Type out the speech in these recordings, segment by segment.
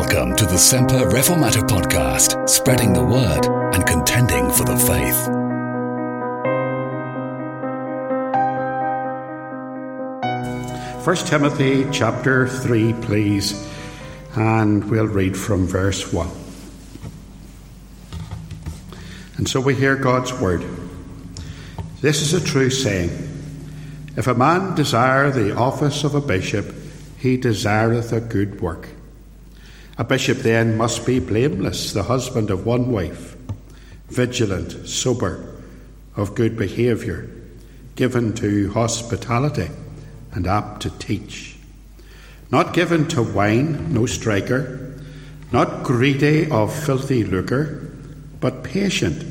Welcome to the Semper Reformata podcast, spreading the word and contending for the faith. First Timothy chapter 3, please, and we'll read from verse 1. And so we hear God's word. This is a true saying If a man desire the office of a bishop, he desireth a good work. A bishop then must be blameless, the husband of one wife, vigilant, sober, of good behaviour, given to hospitality, and apt to teach. Not given to wine, no striker, not greedy of filthy lucre, but patient,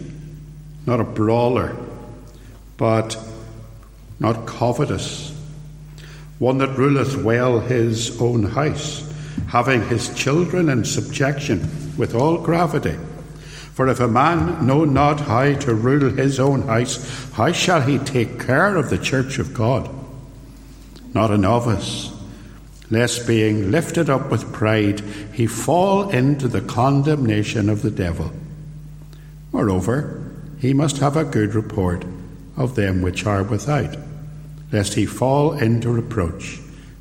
not a brawler, but not covetous, one that ruleth well his own house having his children in subjection with all gravity. For if a man know not how to rule his own house, how shall he take care of the church of God? Not a novice, lest being lifted up with pride, he fall into the condemnation of the devil. Moreover, he must have a good report of them which are without, lest he fall into reproach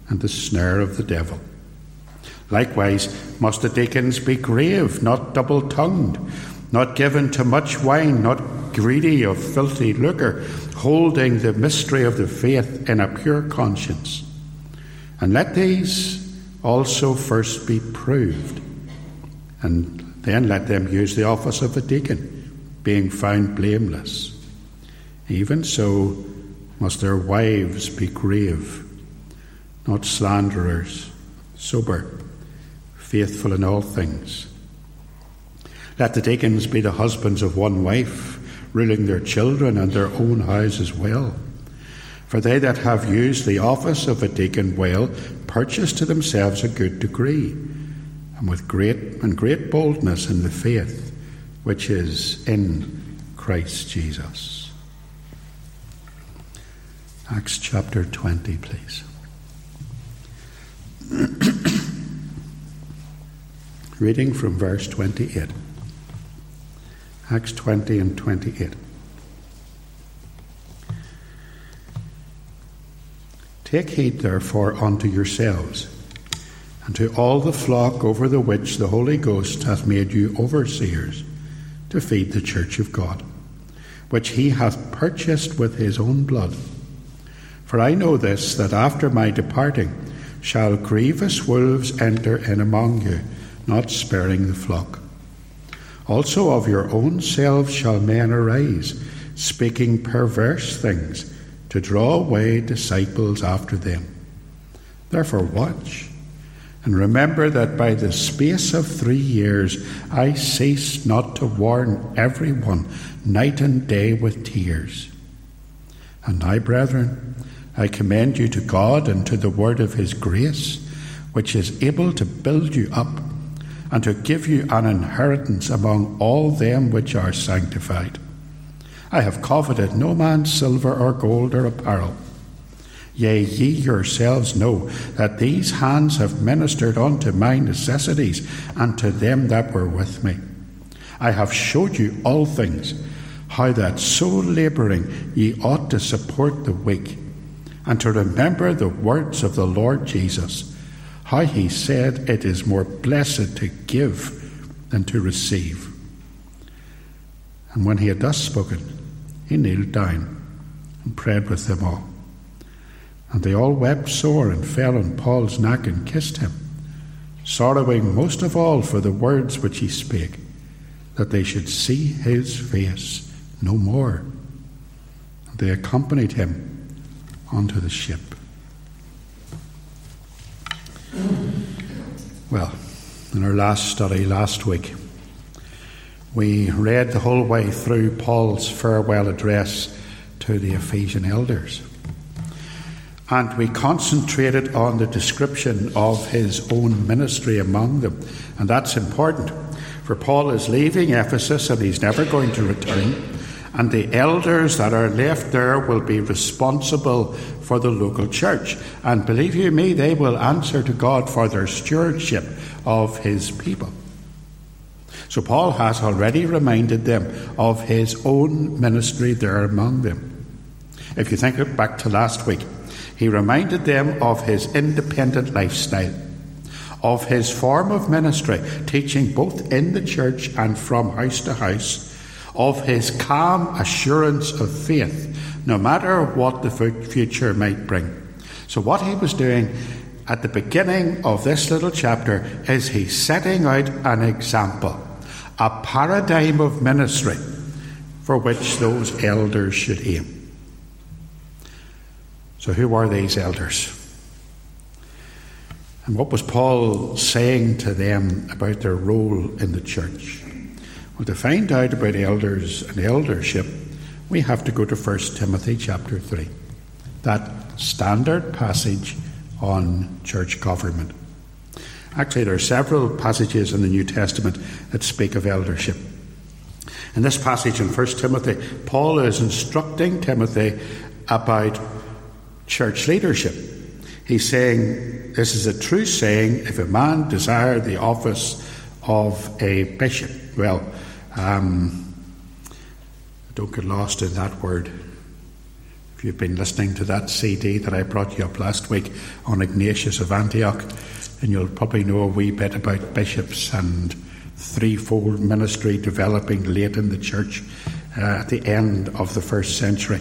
and the snare of the devil. Likewise, must the deacons be grave, not double tongued, not given to much wine, not greedy of filthy lucre, holding the mystery of the faith in a pure conscience. And let these also first be proved, and then let them use the office of a deacon, being found blameless. Even so must their wives be grave, not slanderers, sober faithful in all things. Let the deacons be the husbands of one wife, ruling their children and their own house as well. For they that have used the office of a deacon well purchase to themselves a good degree, and with great and great boldness in the faith which is in Christ Jesus. Acts chapter 20, please. Reading from verse 28. Acts 20 and 28. Take heed, therefore, unto yourselves, and to all the flock over the which the Holy Ghost hath made you overseers, to feed the church of God, which he hath purchased with his own blood. For I know this, that after my departing shall grievous wolves enter in among you not sparing the flock. Also of your own selves shall men arise, speaking perverse things, to draw away disciples after them. Therefore, watch, and remember that by the space of three years I ceased not to warn everyone night and day with tears. And I, brethren, I commend you to God and to the word of his grace, which is able to build you up and to give you an inheritance among all them which are sanctified. I have coveted no man's silver or gold or apparel. Yea, ye yourselves know that these hands have ministered unto my necessities and to them that were with me. I have showed you all things, how that so labouring ye ought to support the weak, and to remember the words of the Lord Jesus how he said it is more blessed to give than to receive. And when he had thus spoken, he kneeled down and prayed with them all. And they all wept sore and fell on Paul's neck and kissed him, sorrowing most of all for the words which he spake, that they should see his face no more. And they accompanied him onto the ship. Well, in our last study last week, we read the whole way through Paul's farewell address to the Ephesian elders. And we concentrated on the description of his own ministry among them. And that's important, for Paul is leaving Ephesus and he's never going to return. And the elders that are left there will be responsible for the local church. And believe you me, they will answer to God for their stewardship of his people. So Paul has already reminded them of his own ministry there among them. If you think back to last week, he reminded them of his independent lifestyle, of his form of ministry, teaching both in the church and from house to house, of his calm assurance of faith, no matter what the future might bring. So, what he was doing at the beginning of this little chapter is he's setting out an example a paradigm of ministry for which those elders should aim. So, who are these elders? And what was Paul saying to them about their role in the church? Well, to find out about elders and eldership, we have to go to 1 Timothy chapter 3, that standard passage on church government. Actually, there are several passages in the New Testament that speak of eldership. In this passage in 1 Timothy, Paul is instructing Timothy about church leadership. He's saying, This is a true saying, if a man desire the office of a bishop. Well, um, don't get lost in that word. If you've been listening to that CD that I brought you up last week on Ignatius of Antioch, and you'll probably know a wee bit about bishops and threefold ministry developing late in the church uh, at the end of the first century.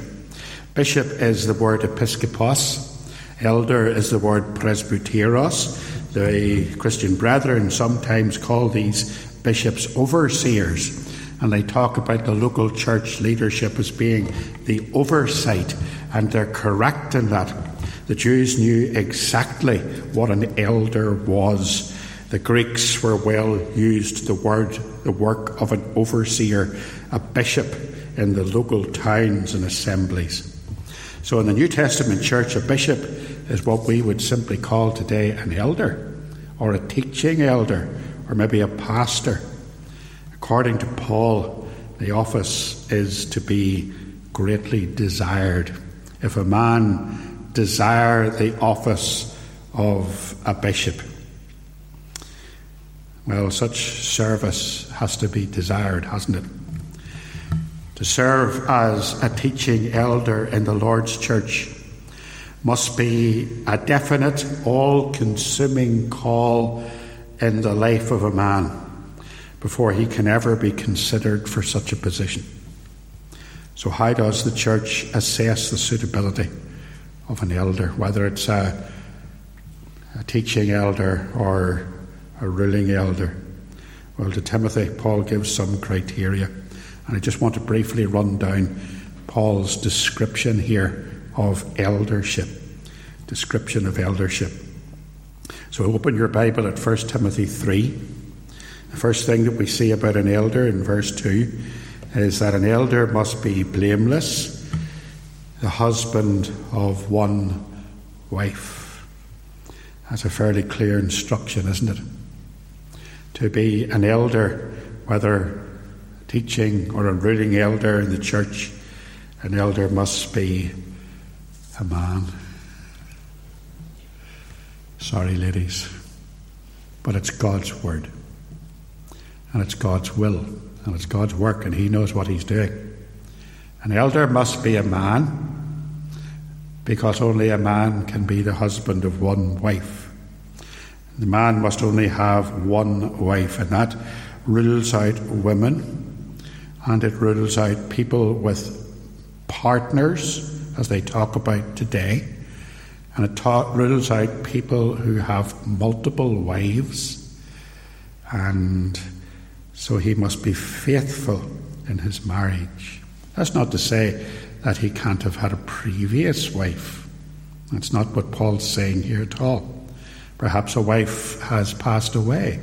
Bishop is the word episkopos, elder is the word presbyteros. The Christian brethren sometimes call these bishops overseers, and they talk about the local church leadership as being the oversight, and they're correct in that. The Jews knew exactly what an elder was. The Greeks were well used the word, the work of an overseer, a bishop in the local towns and assemblies. So in the New Testament church, a bishop is what we would simply call today an elder, or a teaching elder, or maybe a pastor. According to Paul, the office is to be greatly desired. If a man desire the office of a bishop. Well, such service has to be desired, hasn't it? To serve as a teaching elder in the Lord's church must be a definite, all consuming call in the life of a man before he can ever be considered for such a position. So, how does the church assess the suitability? of an elder, whether it's a, a teaching elder or a ruling elder. Well, to Timothy, Paul gives some criteria. And I just want to briefly run down Paul's description here of eldership. Description of eldership. So open your Bible at 1 Timothy 3. The first thing that we see about an elder in verse 2 is that an elder must be blameless the husband of one wife. That's a fairly clear instruction, isn't it? To be an elder, whether teaching or a ruling elder in the church, an elder must be a man. Sorry, ladies, but it's God's word, and it's God's will, and it's God's work, and He knows what He's doing. An elder must be a man, because only a man can be the husband of one wife. The man must only have one wife, and that rules out women, and it rules out people with partners, as they talk about today, and it ta- rules out people who have multiple wives, and so he must be faithful in his marriage. That's not to say that he can't have had a previous wife. That's not what Paul's saying here at all. Perhaps a wife has passed away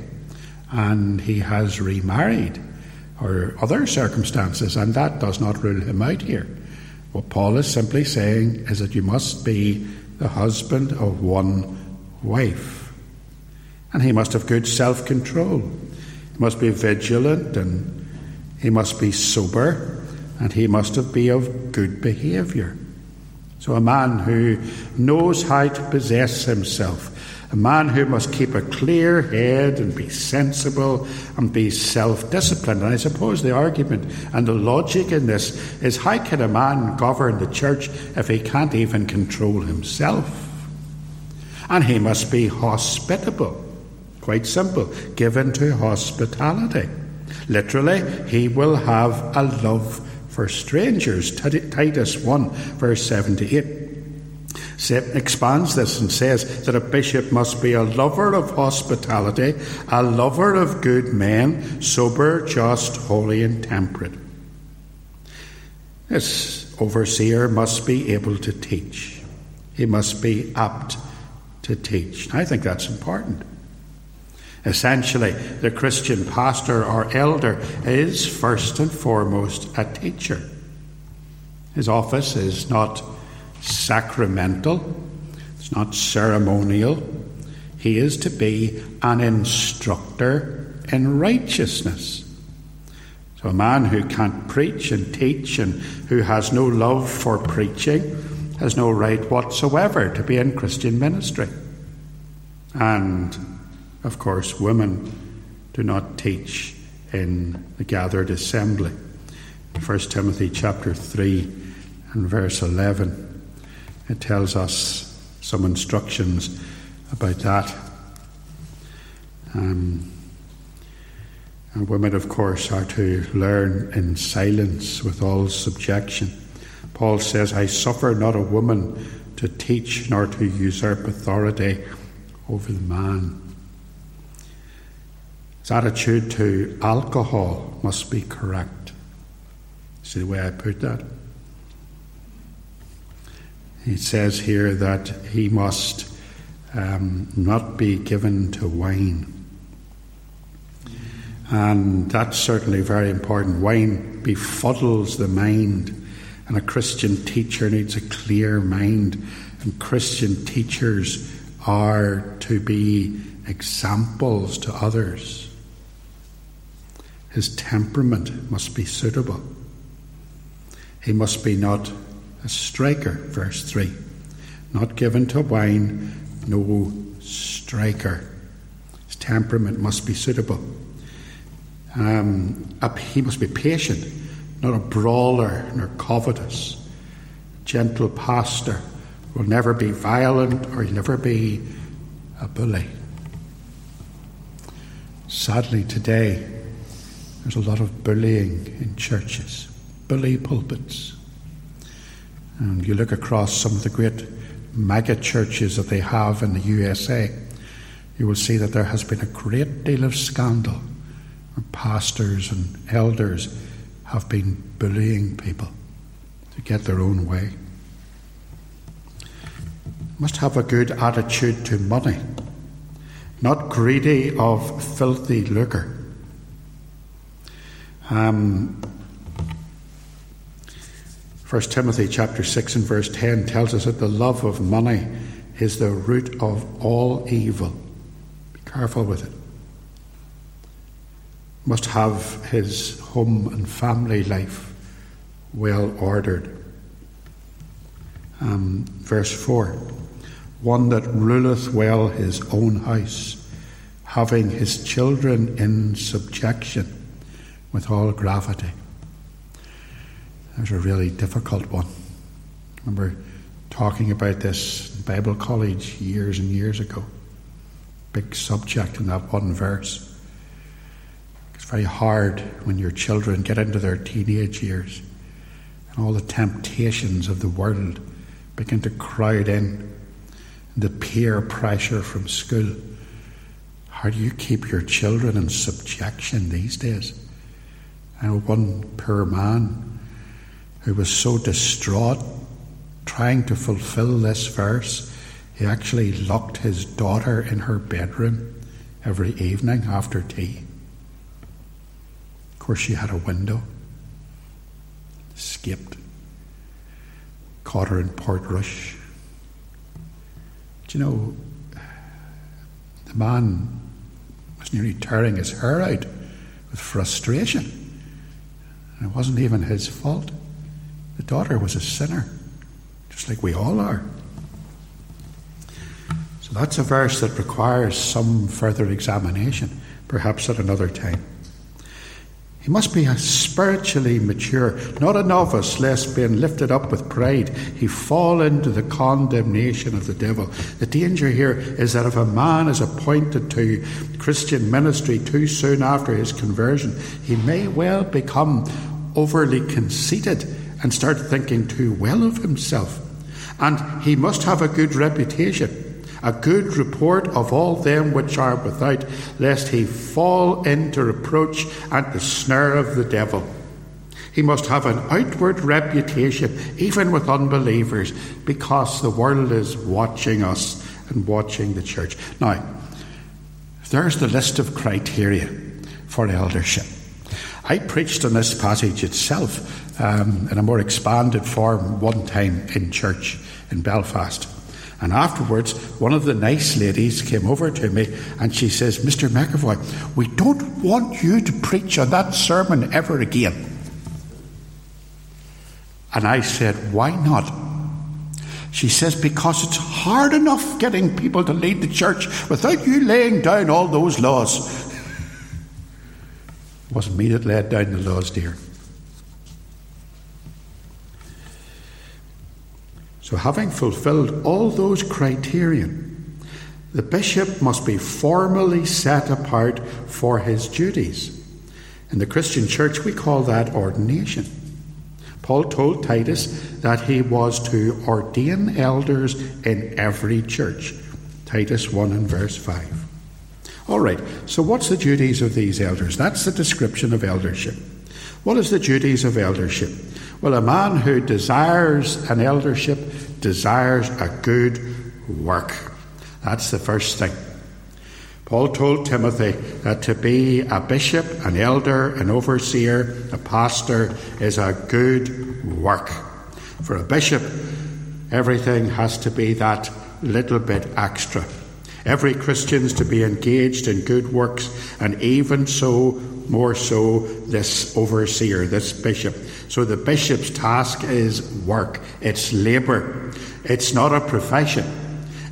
and he has remarried or other circumstances, and that does not rule him out here. What Paul is simply saying is that you must be the husband of one wife. And he must have good self control. He must be vigilant and he must be sober and he must been of good behaviour. So, a man who knows how to possess himself, a man who must keep a clear head and be sensible and be self disciplined. And I suppose the argument and the logic in this is how can a man govern the church if he can't even control himself? And he must be hospitable. Quite simple. Given to hospitality. Literally, he will have a love for strangers. Titus 1, verse 7 to 8 expands this and says that a bishop must be a lover of hospitality, a lover of good men, sober, just, holy, and temperate. This overseer must be able to teach. He must be apt to teach. I think that's important. Essentially, the Christian pastor or elder is first and foremost a teacher. His office is not sacramental, it's not ceremonial. He is to be an instructor in righteousness. So, a man who can't preach and teach and who has no love for preaching has no right whatsoever to be in Christian ministry. And of course, women do not teach in the gathered assembly. 1 Timothy chapter 3 and verse 11, it tells us some instructions about that. Um, and women, of course, are to learn in silence with all subjection. Paul says, I suffer not a woman to teach nor to usurp authority over the man. His attitude to alcohol must be correct. See the way I put that? He says here that he must um, not be given to wine. And that's certainly very important. Wine befuddles the mind, and a Christian teacher needs a clear mind. And Christian teachers are to be examples to others. His temperament must be suitable. He must be not a striker, verse 3. Not given to wine, no striker. His temperament must be suitable. Um, he must be patient, not a brawler nor covetous. Gentle pastor will never be violent or he'll never be a bully. Sadly, today, there's a lot of bullying in churches, bully pulpits. And you look across some of the great mega churches that they have in the USA, you will see that there has been a great deal of scandal pastors and elders have been bullying people to get their own way. Must have a good attitude to money, not greedy of filthy lucre. Um, 1 Timothy chapter 6 and verse 10 tells us that the love of money is the root of all evil. Be careful with it. Must have his home and family life well ordered. Um, verse 4 One that ruleth well his own house, having his children in subjection with all gravity. That was a really difficult one. I remember talking about this in Bible college years and years ago. Big subject in that one verse. It's very hard when your children get into their teenage years and all the temptations of the world begin to crowd in, the peer pressure from school. How do you keep your children in subjection these days? I know one poor man who was so distraught trying to fulfill this verse, he actually locked his daughter in her bedroom every evening after tea. Of course, she had a window. Escaped. Caught her in Portrush. Do you know, the man was nearly tearing his hair out with frustration. And it wasn't even his fault. The daughter was a sinner. just like we all are. So that's a verse that requires some further examination, perhaps at another time. He must be spiritually mature, not a novice, lest being lifted up with pride he fall into the condemnation of the devil. The danger here is that if a man is appointed to Christian ministry too soon after his conversion, he may well become overly conceited and start thinking too well of himself. And he must have a good reputation a good report of all them which are without, lest he fall into reproach and the snare of the devil. He must have an outward reputation, even with unbelievers, because the world is watching us and watching the church. Now, there's the list of criteria for eldership. I preached on this passage itself um, in a more expanded form one time in church in Belfast. And afterwards, one of the nice ladies came over to me and she says, Mr. McAvoy, we don't want you to preach on that sermon ever again. And I said, Why not? She says, Because it's hard enough getting people to lead the church without you laying down all those laws. it wasn't me that laid down the laws, dear. So, having fulfilled all those criterion, the bishop must be formally set apart for his duties. In the Christian church, we call that ordination. Paul told Titus that he was to ordain elders in every church. Titus 1 and verse 5. All right, so what's the duties of these elders? That's the description of eldership. What is the duties of eldership? Well, a man who desires an eldership desires a good work. That's the first thing. Paul told Timothy that to be a bishop, an elder, an overseer, a pastor is a good work. For a bishop, everything has to be that little bit extra. Every Christian is to be engaged in good works, and even so, more so, this overseer, this bishop. So the bishop's task is work, it's labour, it's not a profession.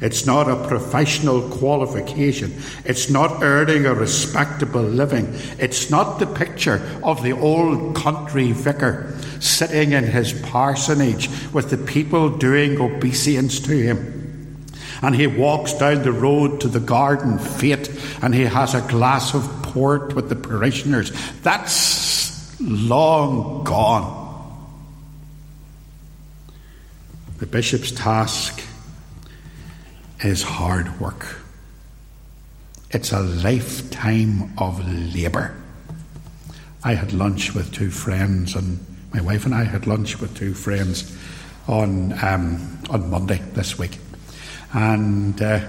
It's not a professional qualification. It's not earning a respectable living. It's not the picture of the old country vicar sitting in his parsonage with the people doing obeisance to him and he walks down the road to the garden fete and he has a glass of port with the parishioners. That's long gone. The bishop's task is hard work. It's a lifetime of labour. I had lunch with two friends, and my wife and I had lunch with two friends on um, on Monday this week. And uh,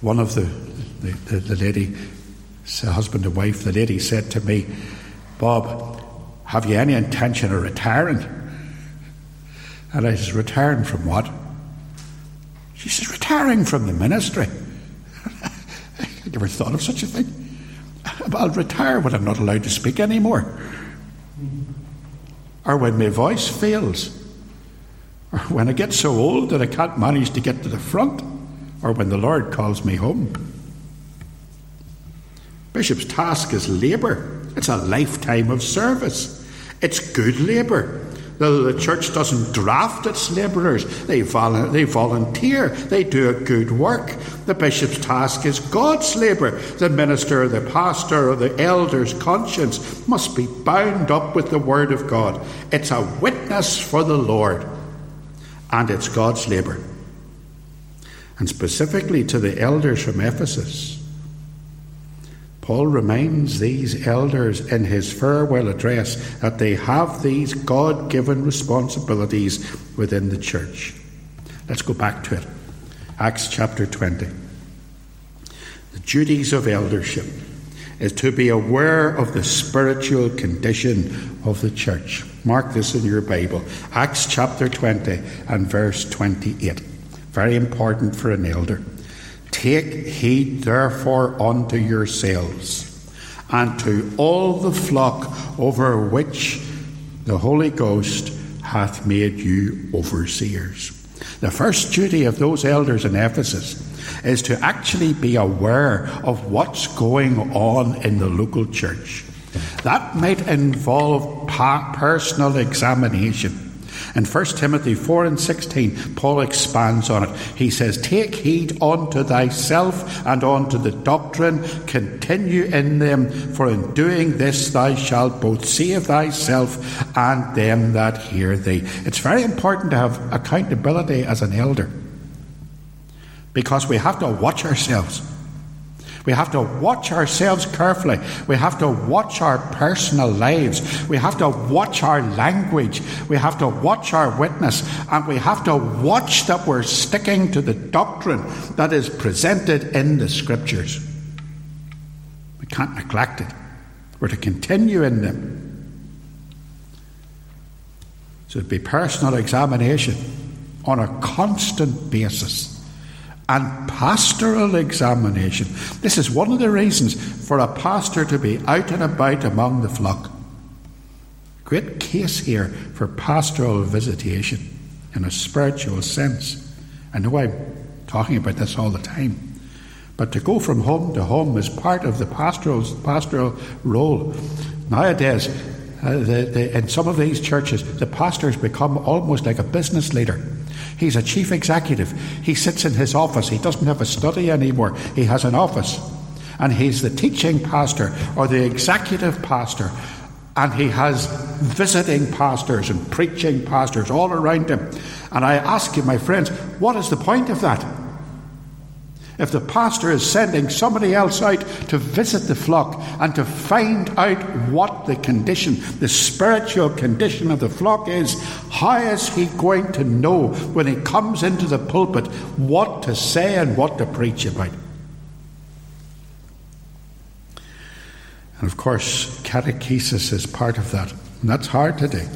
one of the, the, the, the lady, husband and wife, the lady said to me, Bob, have you any intention of retiring? And I said, retiring from what? She says, retiring from the ministry. I never thought of such a thing. I'll retire when I'm not allowed to speak anymore. Or when my voice fails or when I get so old that I can't manage to get to the front, or when the Lord calls me home. Bishop's task is labour. It's a lifetime of service. It's good labour. The, the church doesn't draft its labourers, they, vol- they volunteer, they do a good work. The bishop's task is God's labour. The minister, the pastor, or the elder's conscience must be bound up with the Word of God. It's a witness for the Lord and it's God's labour. And specifically to the elders from Ephesus, Paul reminds these elders in his farewell address that they have these God given responsibilities within the church. Let's go back to it. Acts chapter 20. The duties of eldership is to be aware of the spiritual condition of the church. Mark this in your Bible. Acts chapter 20 and verse 28. Very important for an elder. Take heed therefore unto yourselves and to all the flock over which the Holy Ghost hath made you overseers. The first duty of those elders in Ephesus is to actually be aware of what's going on in the local church. That might involve personal examination. In 1 Timothy 4 and 16, Paul expands on it. He says, Take heed unto thyself and unto the doctrine, continue in them, for in doing this thou shalt both save thyself and them that hear thee. It's very important to have accountability as an elder because we have to watch ourselves. We have to watch ourselves carefully. We have to watch our personal lives. We have to watch our language. We have to watch our witness. And we have to watch that we're sticking to the doctrine that is presented in the Scriptures. We can't neglect it. We're to continue in them. So it'd be personal examination on a constant basis and pastoral examination. This is one of the reasons for a pastor to be out and about among the flock. Great case here for pastoral visitation in a spiritual sense. I know I'm talking about this all the time. But to go from home to home is part of the pastoral, pastoral role. Nowadays, uh, the, the, in some of these churches, the pastors become almost like a business leader. He's a chief executive. He sits in his office. He doesn't have a study anymore. He has an office. And he's the teaching pastor or the executive pastor. And he has visiting pastors and preaching pastors all around him. And I ask you, my friends, what is the point of that? If the pastor is sending somebody else out to visit the flock and to find out what the condition, the spiritual condition of the flock is, how is he going to know when he comes into the pulpit what to say and what to preach about? And of course, catechesis is part of that. And that's hard to do.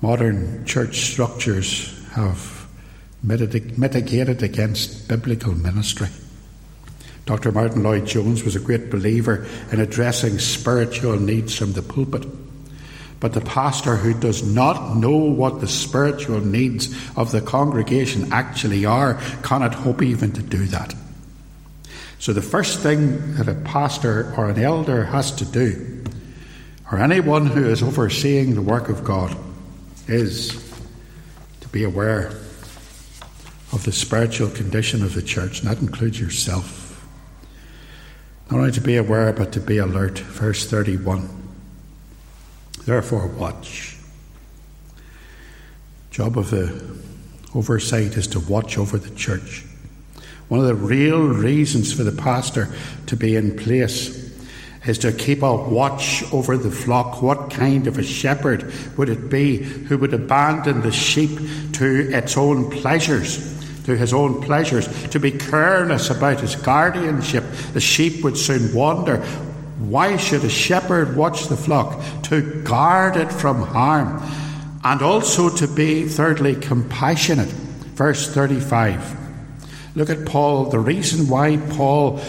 Modern church structures have mitigated against biblical ministry. Dr. Martyn Lloyd-Jones was a great believer in addressing spiritual needs from the pulpit. But the pastor who does not know what the spiritual needs of the congregation actually are cannot hope even to do that. So, the first thing that a pastor or an elder has to do, or anyone who is overseeing the work of God, is to be aware of the spiritual condition of the church, and that includes yourself. Not only to be aware, but to be alert. Verse 31. Therefore, watch. Job of the oversight is to watch over the church. One of the real reasons for the pastor to be in place is to keep a watch over the flock. What kind of a shepherd would it be who would abandon the sheep to its own pleasures? To his own pleasures, to be careless about his guardianship. The sheep would soon wander. Why should a shepherd watch the flock? To guard it from harm. And also to be, thirdly, compassionate. Verse 35. Look at Paul. The reason why Paul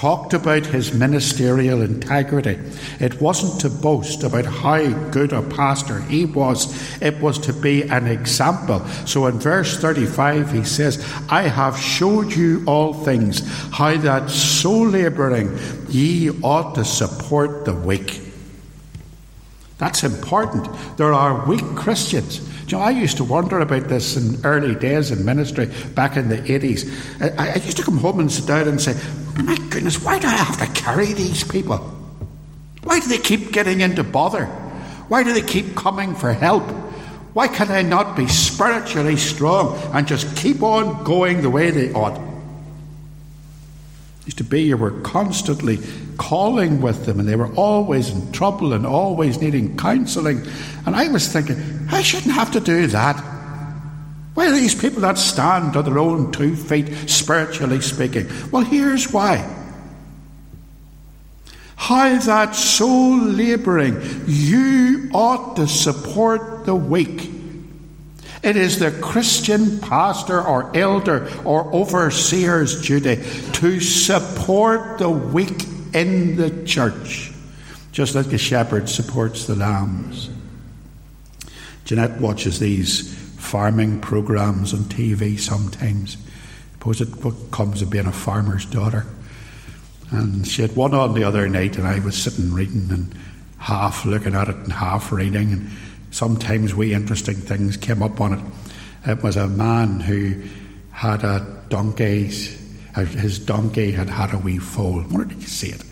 talked about his ministerial integrity. It wasn't to boast about how good a pastor he was, it was to be an example. So in verse 35, he says, I have showed you all things, how that so labouring ye ought to support the weak. That's important. There are weak Christians. You know, I used to wonder about this in early days in ministry back in the 80s. I, I used to come home and sit down and say, my goodness, why do I have to carry these people? Why do they keep getting into bother? Why do they keep coming for help? Why can I not be spiritually strong and just keep on going the way they ought? Used to be you were constantly calling with them and they were always in trouble and always needing counselling. And I was thinking, I shouldn't have to do that. Why are these people that stand on their own two feet, spiritually speaking? Well, here's why. How that so labouring, you ought to support the weak. It is the Christian pastor or elder or overseer's duty to support the weak in the church, just like a shepherd supports the lambs. Jeanette watches these farming programs on TV sometimes. Suppose it comes of being a farmer's daughter. And she had one on the other night, and I was sitting reading and half looking at it and half reading. And sometimes wee interesting things came up on it. It was a man who had a donkey. Uh, his donkey had had a wee foal. Where did you see it?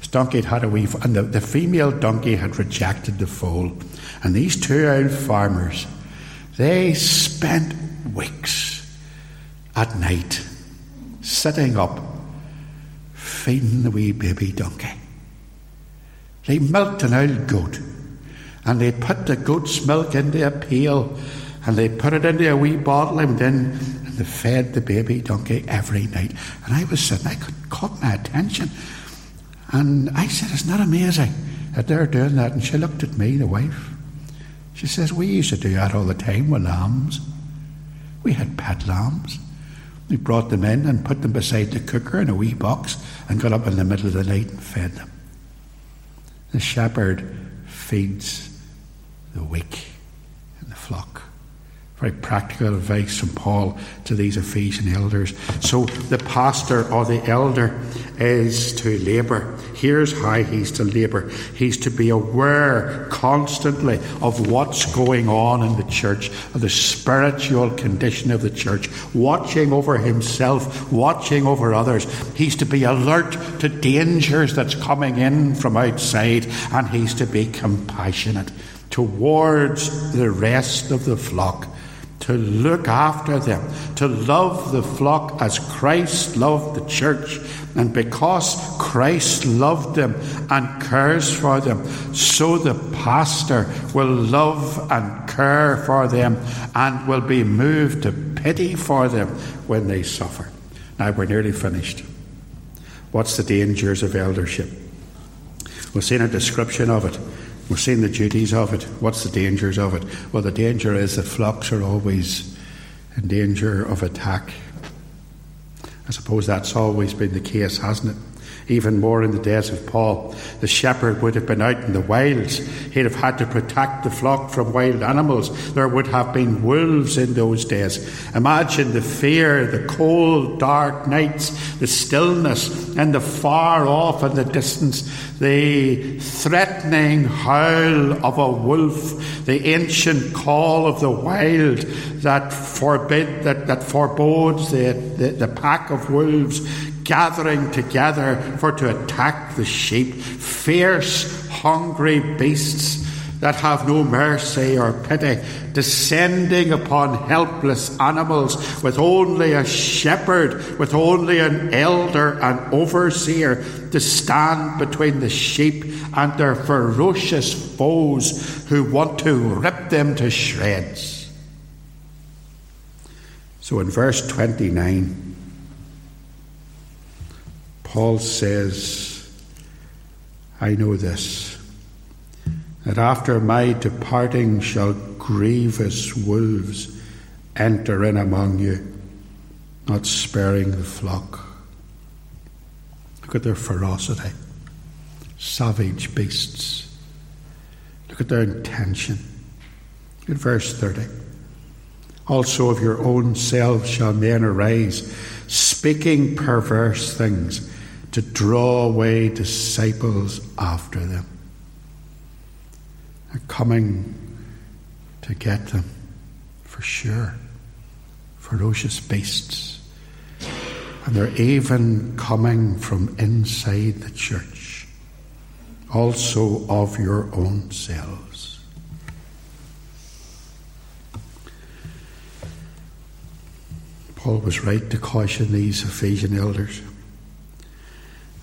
His donkey had had a wee foal, and the, the female donkey had rejected the foal. And these two old farmers, they spent weeks at night sitting up feeding the wee baby donkey. They milked an old goat and they put the goat's milk into a pail and they put it into a wee bottle and then and they fed the baby donkey every night. And I was sitting, I could caught my attention. And I said, Isn't that amazing that they're doing that? And she looked at me, the wife. She says, We used to do that all the time with lambs. We had pet lambs. We brought them in and put them beside the cooker in a wee box and got up in the middle of the night and fed them. The shepherd feeds the weak in the flock. Very practical advice from Paul to these Ephesian elders. So the pastor or the elder is to labour. Here's how he's to labour. He's to be aware constantly of what's going on in the church, of the spiritual condition of the church, watching over himself, watching over others. He's to be alert to dangers that's coming in from outside, and he's to be compassionate towards the rest of the flock to look after them, to love the flock as Christ loved the church. And because Christ loved them and cares for them, so the pastor will love and care for them and will be moved to pity for them when they suffer. Now we're nearly finished. What's the dangers of eldership? We've seen a description of it. We've seen the duties of it. What's the dangers of it? Well, the danger is that flocks are always in danger of attack. I suppose that's always been the case, hasn't it? Even more in the days of Paul. The shepherd would have been out in the wilds. He'd have had to protect the flock from wild animals. There would have been wolves in those days. Imagine the fear, the cold, dark nights, the stillness, and the far off in the distance, the threatening howl of a wolf, the ancient call of the wild that forbid that, that forebodes the, the, the pack of wolves gathering together for to attack the sheep, fierce, hungry beasts that have no mercy or pity, descending upon helpless animals with only a shepherd, with only an elder and overseer to stand between the sheep and their ferocious foes who want to rip them to shreds. So in verse 29, Paul says, I know this, that after my departing shall grievous wolves enter in among you, not sparing the flock. Look at their ferocity, savage beasts. Look at their intention. Look at verse 30. Also of your own selves shall men arise, speaking perverse things to draw away disciples after them. They're coming to get them, for sure. Ferocious beasts. And they're even coming from inside the church, also of your own selves. Paul was right to caution these Ephesian elders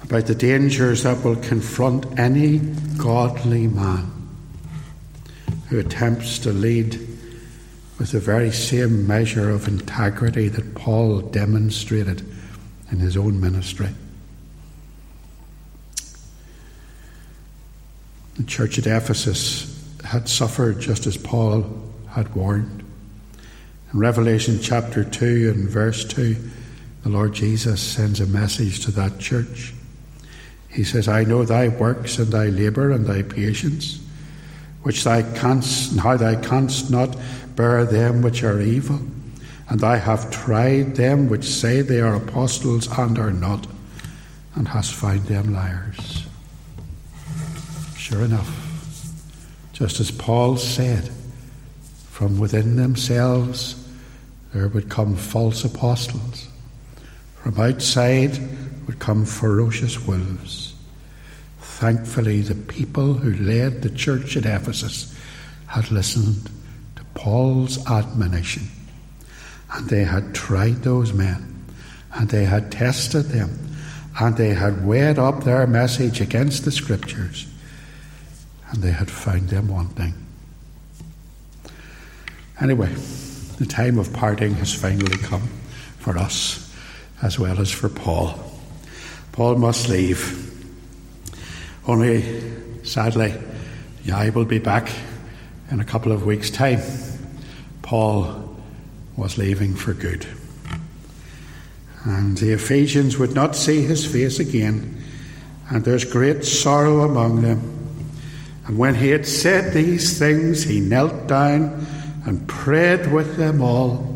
about the dangers that will confront any godly man who attempts to lead with the very same measure of integrity that Paul demonstrated in his own ministry. The church at Ephesus had suffered just as Paul had warned. In Revelation chapter 2 and verse 2, the Lord Jesus sends a message to that church. He says, I know thy works and thy labour and thy patience, which thou canst, and how thou canst not bear them which are evil, and I have tried them which say they are apostles and are not, and hast found them liars. Sure enough, just as Paul said, from within themselves there would come false apostles. From outside would come ferocious wolves. Thankfully, the people who led the church at Ephesus had listened to Paul's admonition. And they had tried those men, and they had tested them, and they had weighed up their message against the scriptures, and they had found them wanting. Anyway, the time of parting has finally come for us as well as for Paul. Paul must leave. Only, sadly, I will be back in a couple of weeks' time. Paul was leaving for good. And the Ephesians would not see his face again, and there's great sorrow among them. And when he had said these things, he knelt down and prayed with them all.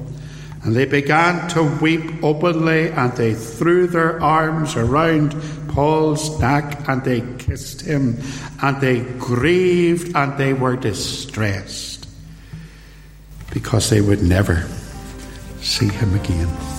And they began to weep openly, and they threw their arms around Paul's neck, and they kissed him, and they grieved, and they were distressed, because they would never see him again.